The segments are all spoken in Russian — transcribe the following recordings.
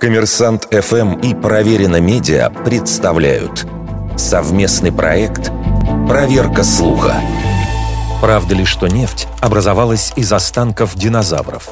Коммерсант ФМ и Проверено Медиа представляют совместный проект «Проверка слуха». Правда ли, что нефть образовалась из останков динозавров?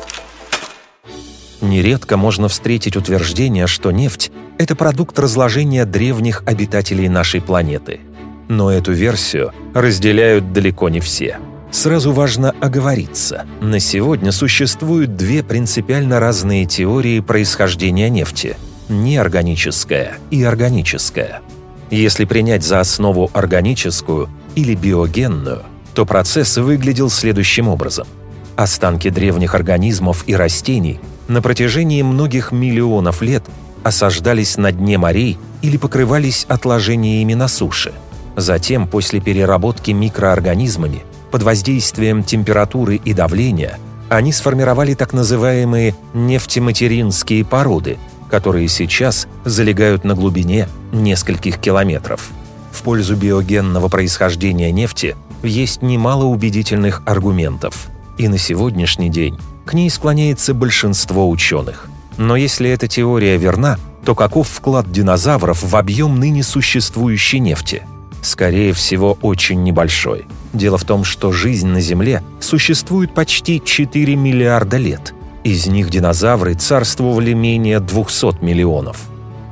Нередко можно встретить утверждение, что нефть – это продукт разложения древних обитателей нашей планеты. Но эту версию разделяют далеко не все – Сразу важно оговориться. На сегодня существуют две принципиально разные теории происхождения нефти – неорганическая и органическая. Если принять за основу органическую или биогенную, то процесс выглядел следующим образом. Останки древних организмов и растений на протяжении многих миллионов лет осаждались на дне морей или покрывались отложениями на суше. Затем, после переработки микроорганизмами – под воздействием температуры и давления они сформировали так называемые нефтематеринские породы, которые сейчас залегают на глубине нескольких километров. В пользу биогенного происхождения нефти есть немало убедительных аргументов, и на сегодняшний день к ней склоняется большинство ученых. Но если эта теория верна, то каков вклад динозавров в объем ныне существующей нефти? Скорее всего, очень небольшой – Дело в том, что жизнь на Земле существует почти 4 миллиарда лет. Из них динозавры царствовали менее 200 миллионов.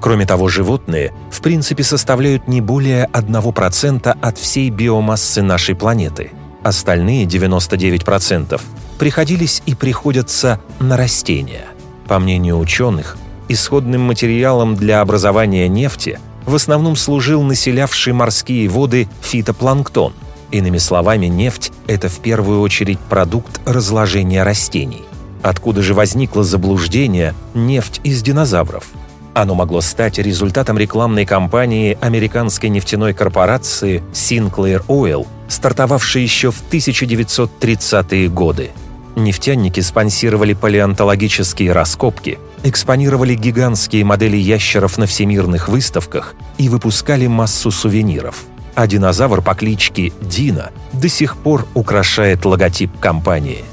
Кроме того, животные в принципе составляют не более 1% от всей биомассы нашей планеты. Остальные 99% приходились и приходятся на растения. По мнению ученых, исходным материалом для образования нефти в основном служил населявший морские воды фитопланктон – Иными словами, нефть – это в первую очередь продукт разложения растений. Откуда же возникло заблуждение «нефть из динозавров»? Оно могло стать результатом рекламной кампании американской нефтяной корпорации Sinclair Oil, стартовавшей еще в 1930-е годы. Нефтяники спонсировали палеонтологические раскопки, экспонировали гигантские модели ящеров на всемирных выставках и выпускали массу сувениров – а динозавр по кличке Дина до сих пор украшает логотип компании.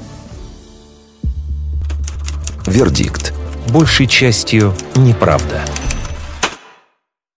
Вердикт. Большей частью неправда.